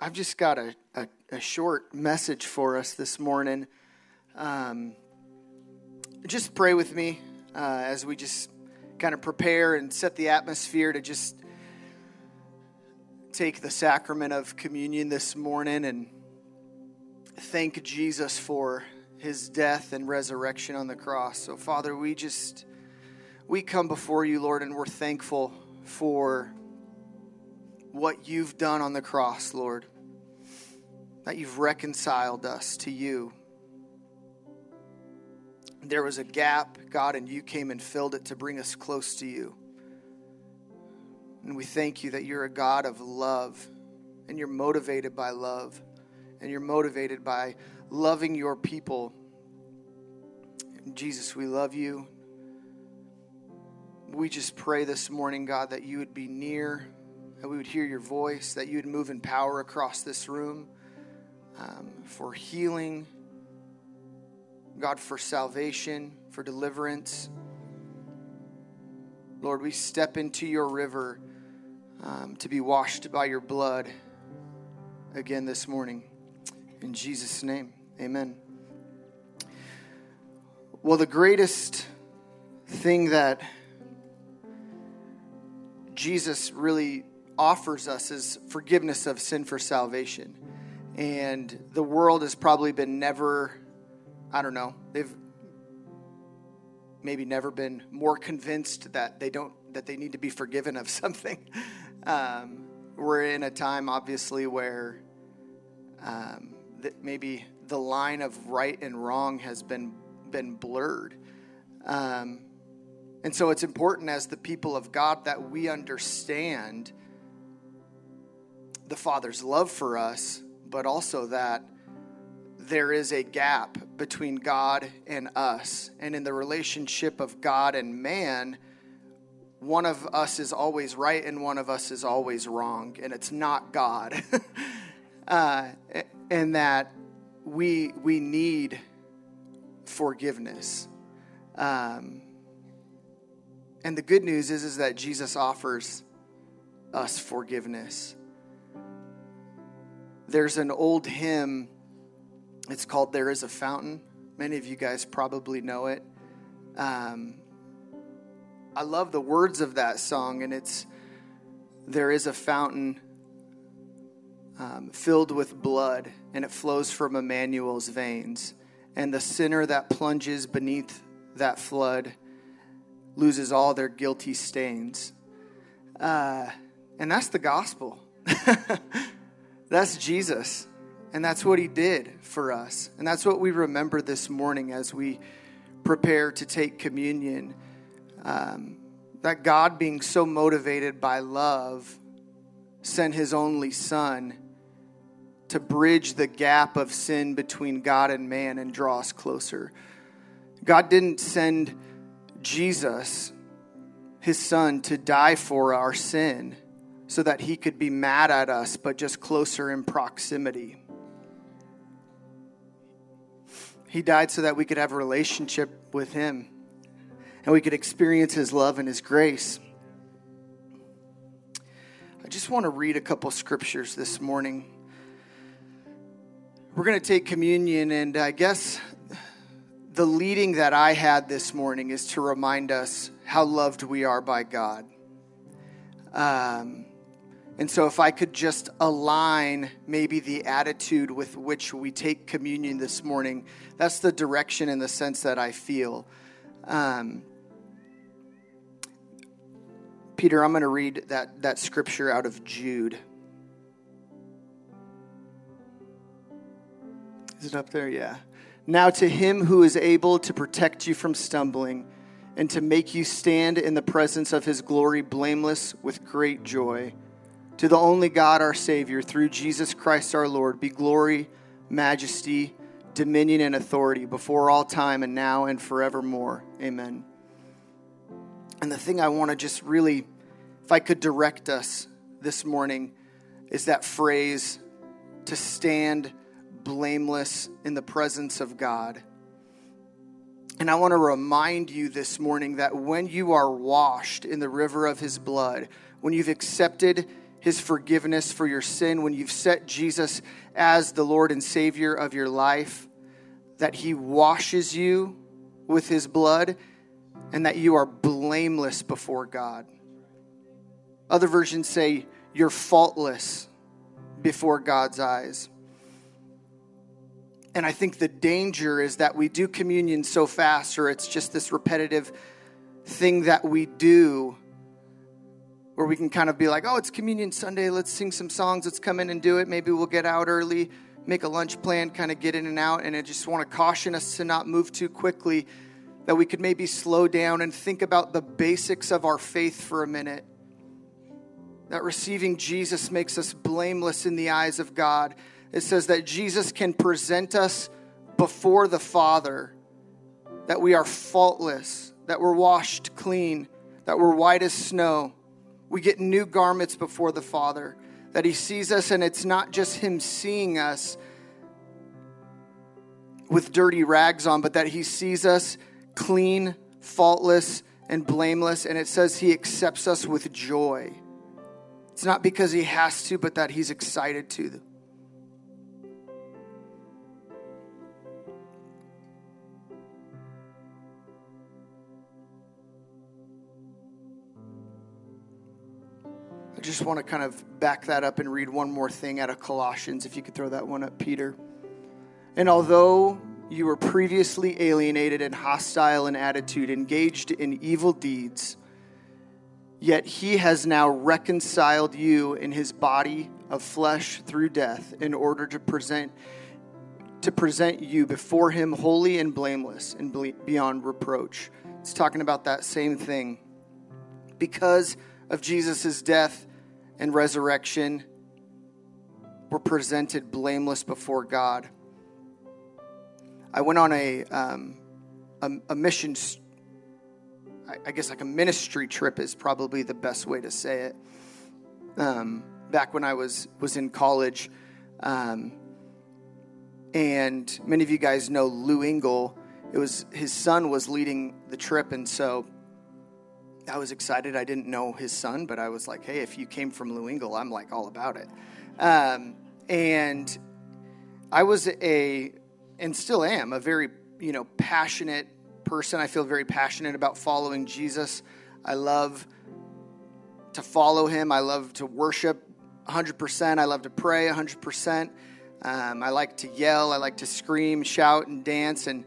I've just got a, a, a short message for us this morning. Um, just pray with me uh, as we just kind of prepare and set the atmosphere to just take the sacrament of communion this morning and thank Jesus for his death and resurrection on the cross. So, Father, we just we come before you, Lord, and we're thankful for what you've done on the cross, Lord. That you've reconciled us to you. There was a gap, God, and you came and filled it to bring us close to you. And we thank you that you're a God of love, and you're motivated by love, and you're motivated by loving your people. Jesus, we love you. We just pray this morning, God, that you would be near that we would hear your voice, that you would move in power across this room um, for healing, God, for salvation, for deliverance. Lord, we step into your river um, to be washed by your blood again this morning. In Jesus' name, amen. Well, the greatest thing that Jesus really offers us is forgiveness of sin for salvation. And the world has probably been never, I don't know, they've maybe never been more convinced that they don't, that they need to be forgiven of something. Um, we're in a time, obviously, where um, that maybe the line of right and wrong has been been blurred. Um, and so it's important as the people of God that we understand the Father's love for us, but also that there is a gap between God and us. And in the relationship of God and man, one of us is always right and one of us is always wrong, and it's not God. uh, and that we, we need forgiveness. Um, and the good news is, is that Jesus offers us forgiveness. There's an old hymn. It's called There is a Fountain. Many of you guys probably know it. Um, I love the words of that song, and it's There is a fountain um, filled with blood, and it flows from Emmanuel's veins. And the sinner that plunges beneath that flood loses all their guilty stains. Uh, and that's the gospel. That's Jesus. And that's what he did for us. And that's what we remember this morning as we prepare to take communion. Um, that God, being so motivated by love, sent his only Son to bridge the gap of sin between God and man and draw us closer. God didn't send Jesus, his Son, to die for our sin so that he could be mad at us, but just closer in proximity. He died so that we could have a relationship with him and we could experience his love and his grace. I just want to read a couple scriptures this morning. We're going to take communion, and I guess the leading that I had this morning is to remind us how loved we are by God. Um, and so, if I could just align maybe the attitude with which we take communion this morning, that's the direction and the sense that I feel. Um, Peter, I'm going to read that, that scripture out of Jude. Is it up there? Yeah. Now, to him who is able to protect you from stumbling and to make you stand in the presence of his glory blameless with great joy to the only God, our Savior, through Jesus Christ our Lord, be glory, majesty, dominion, and authority before all time and now and forevermore. Amen. And the thing I want to just really, if I could direct us this morning, is that phrase to stand blameless in the presence of God. And I want to remind you this morning that when you are washed in the river of His blood, when you've accepted his forgiveness for your sin, when you've set Jesus as the Lord and Savior of your life, that he washes you with his blood and that you are blameless before God. Other versions say you're faultless before God's eyes. And I think the danger is that we do communion so fast, or it's just this repetitive thing that we do where we can kind of be like, oh, it's Communion Sunday. Let's sing some songs. Let's come in and do it. Maybe we'll get out early, make a lunch plan, kind of get in and out. And I just want to caution us to not move too quickly, that we could maybe slow down and think about the basics of our faith for a minute. That receiving Jesus makes us blameless in the eyes of God. It says that Jesus can present us before the Father, that we are faultless, that we're washed clean, that we're white as snow. We get new garments before the Father, that He sees us, and it's not just Him seeing us with dirty rags on, but that He sees us clean, faultless, and blameless. And it says He accepts us with joy. It's not because He has to, but that He's excited to. Just want to kind of back that up and read one more thing out of Colossians, if you could throw that one up, Peter. And although you were previously alienated and hostile in attitude, engaged in evil deeds, yet he has now reconciled you in his body of flesh through death in order to present to present you before him holy and blameless and beyond reproach. It's talking about that same thing. Because of Jesus' death, and resurrection were presented blameless before God. I went on a, um, a, a mission, I guess like a ministry trip is probably the best way to say it. Um, back when I was, was in college. Um, and many of you guys know Lou Engle. It was his son was leading the trip, and so I was excited. I didn't know his son, but I was like, hey, if you came from Lou Engle, I'm like all about it. Um, and I was a, and still am, a very, you know, passionate person. I feel very passionate about following Jesus. I love to follow him. I love to worship 100%. I love to pray 100%. Um, I like to yell. I like to scream, shout, and dance. And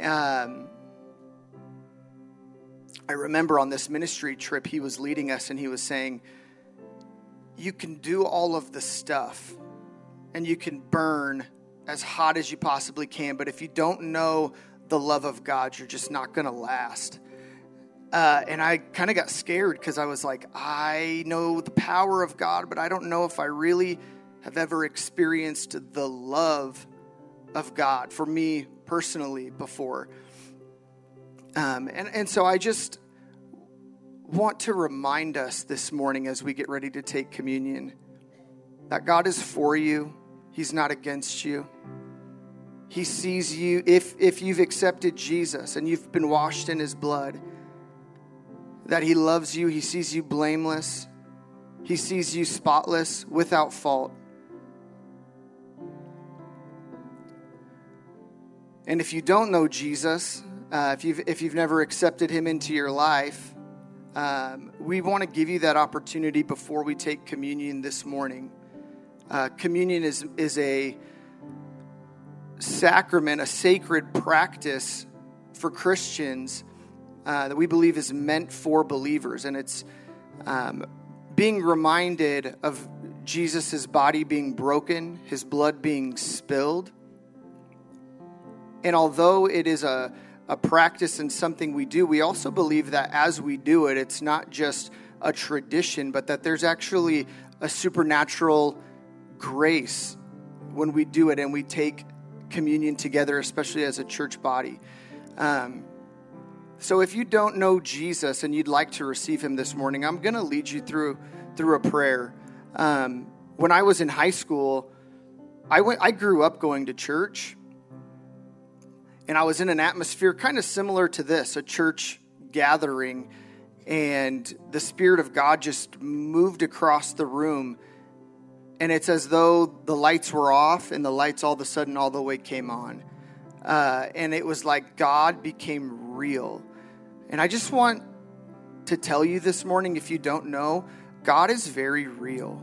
um, I remember on this ministry trip, he was leading us and he was saying, You can do all of the stuff and you can burn as hot as you possibly can, but if you don't know the love of God, you're just not going to last. Uh, and I kind of got scared because I was like, I know the power of God, but I don't know if I really have ever experienced the love of God for me personally before. Um, and, and so I just, want to remind us this morning as we get ready to take communion that God is for you, He's not against you. He sees you if, if you've accepted Jesus and you've been washed in His blood, that He loves you, He sees you blameless, He sees you spotless, without fault. And if you don't know Jesus, uh, if, you've, if you've never accepted Him into your life, um, we want to give you that opportunity before we take communion this morning. Uh, communion is, is a sacrament, a sacred practice for Christians uh, that we believe is meant for believers. And it's um, being reminded of Jesus' body being broken, his blood being spilled. And although it is a a practice and something we do, we also believe that as we do it, it's not just a tradition, but that there's actually a supernatural grace when we do it and we take communion together, especially as a church body. Um, so if you don't know Jesus and you'd like to receive him this morning, I'm going to lead you through through a prayer. Um, when I was in high school, I went. I grew up going to church, and I was in an atmosphere kind of similar to this, a church gathering. and the Spirit of God just moved across the room. And it's as though the lights were off and the lights all of a sudden all the way came on. Uh, and it was like God became real. And I just want to tell you this morning if you don't know, God is very real.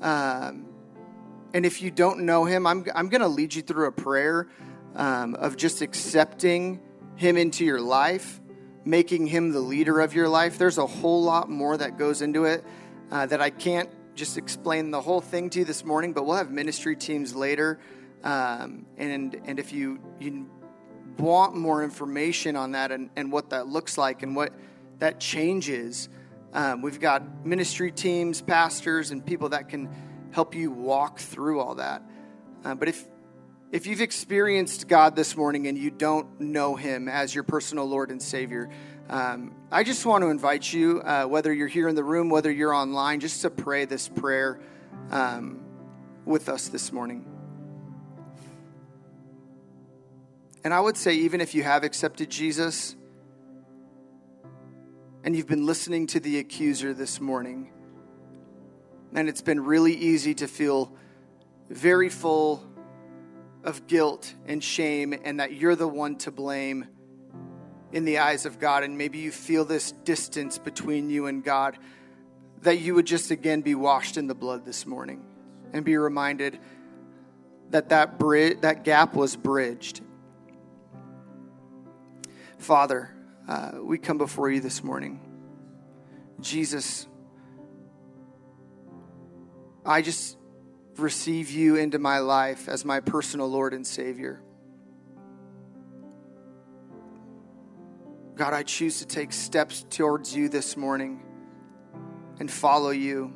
Um, and if you don't know Him, I'm, I'm going to lead you through a prayer um, of just accepting Him into your life making him the leader of your life. There's a whole lot more that goes into it uh, that I can't just explain the whole thing to you this morning, but we'll have ministry teams later. Um, and, and if you, you want more information on that and, and what that looks like and what that changes, um, we've got ministry teams, pastors, and people that can help you walk through all that. Uh, but if if you've experienced God this morning and you don't know Him as your personal Lord and Savior, um, I just want to invite you, uh, whether you're here in the room, whether you're online, just to pray this prayer um, with us this morning. And I would say, even if you have accepted Jesus and you've been listening to the accuser this morning, and it's been really easy to feel very full of guilt and shame and that you're the one to blame in the eyes of God, and maybe you feel this distance between you and God, that you would just again be washed in the blood this morning and be reminded that that, bridge, that gap was bridged. Father, uh, we come before you this morning. Jesus, I just receive you into my life as my personal Lord and Savior. God, I choose to take steps towards you this morning and follow you.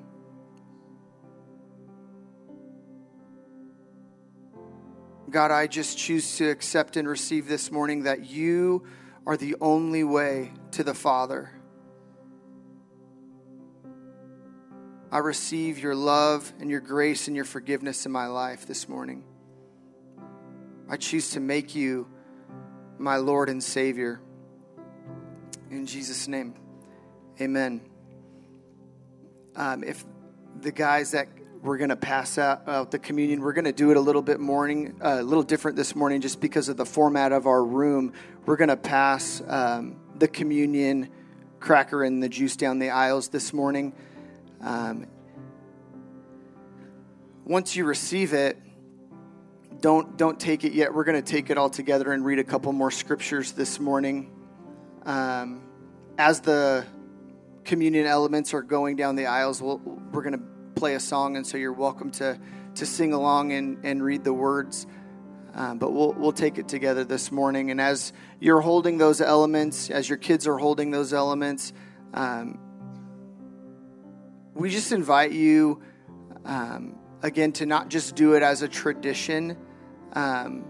God, I just choose to accept and receive this morning that you are the only way to the Father. I receive your love and your grace and your forgiveness in my life this morning. I choose to make you my Lord and Savior. In Jesus' name, amen. Um, if the guys that we're going to pass out, the communion, we're going to do it a little bit morning, uh, a little different this morning just because of the format of our room. We're going to pass um, the communion cracker and the juice down the aisles this morning. Um, once you receive it, don't don't take it yet. We're going to take it all together and read a couple more scriptures this morning. Um, as the communion elements are going down the aisles, we we are going to play a song, and so you're welcome to to sing along and, and read the words. Um, but we'll we'll take it together this morning. And as you're holding those elements, as your kids are holding those elements, um, we just invite you, um, again, to not just do it as a tradition, um,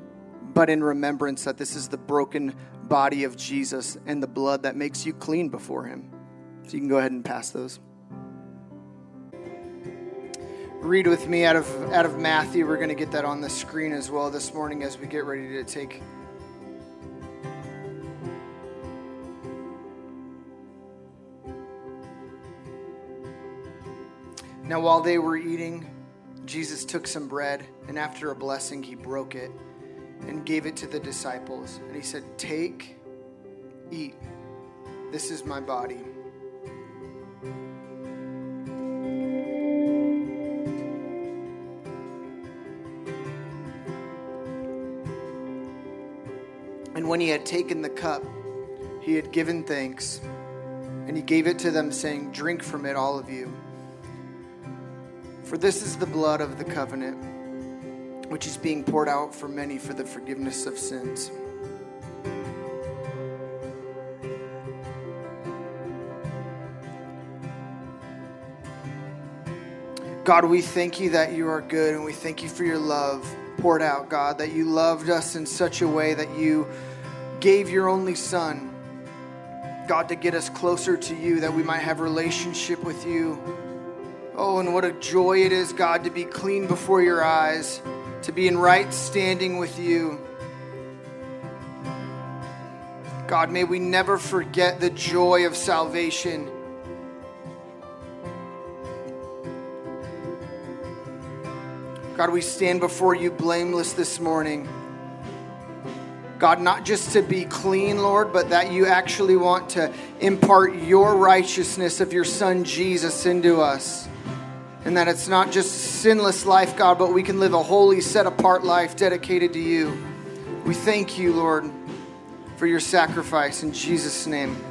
but in remembrance that this is the broken body of Jesus and the blood that makes you clean before Him. So you can go ahead and pass those. Read with me out of, out of Matthew. We're going to get that on the screen as well this morning as we get ready to take Now, while they were eating, Jesus took some bread, and after a blessing, he broke it and gave it to the disciples. And he said, Take, eat. This is my body. And when he had taken the cup, he had given thanks, and he gave it to them, saying, Drink from it, all of you. For this is the blood of the covenant, which is being poured out for many for the forgiveness of sins. God, we thank you that you are good and we thank you for your love poured out, God, that you loved us in such a way that you gave your only Son, God, to get us closer to you, that we might have relationship with you. Oh, and what a joy it is, God, to be clean before your eyes, to be in right standing with you. God, may we never forget the joy of salvation. God, we stand before you blameless this morning. God, not just to be clean, Lord, but that you actually want to impart your righteousness of your Son Jesus into us. And that it's not just sinless life, God, but we can live a holy, set apart life dedicated to you. We thank you, Lord, for your sacrifice in Jesus' name.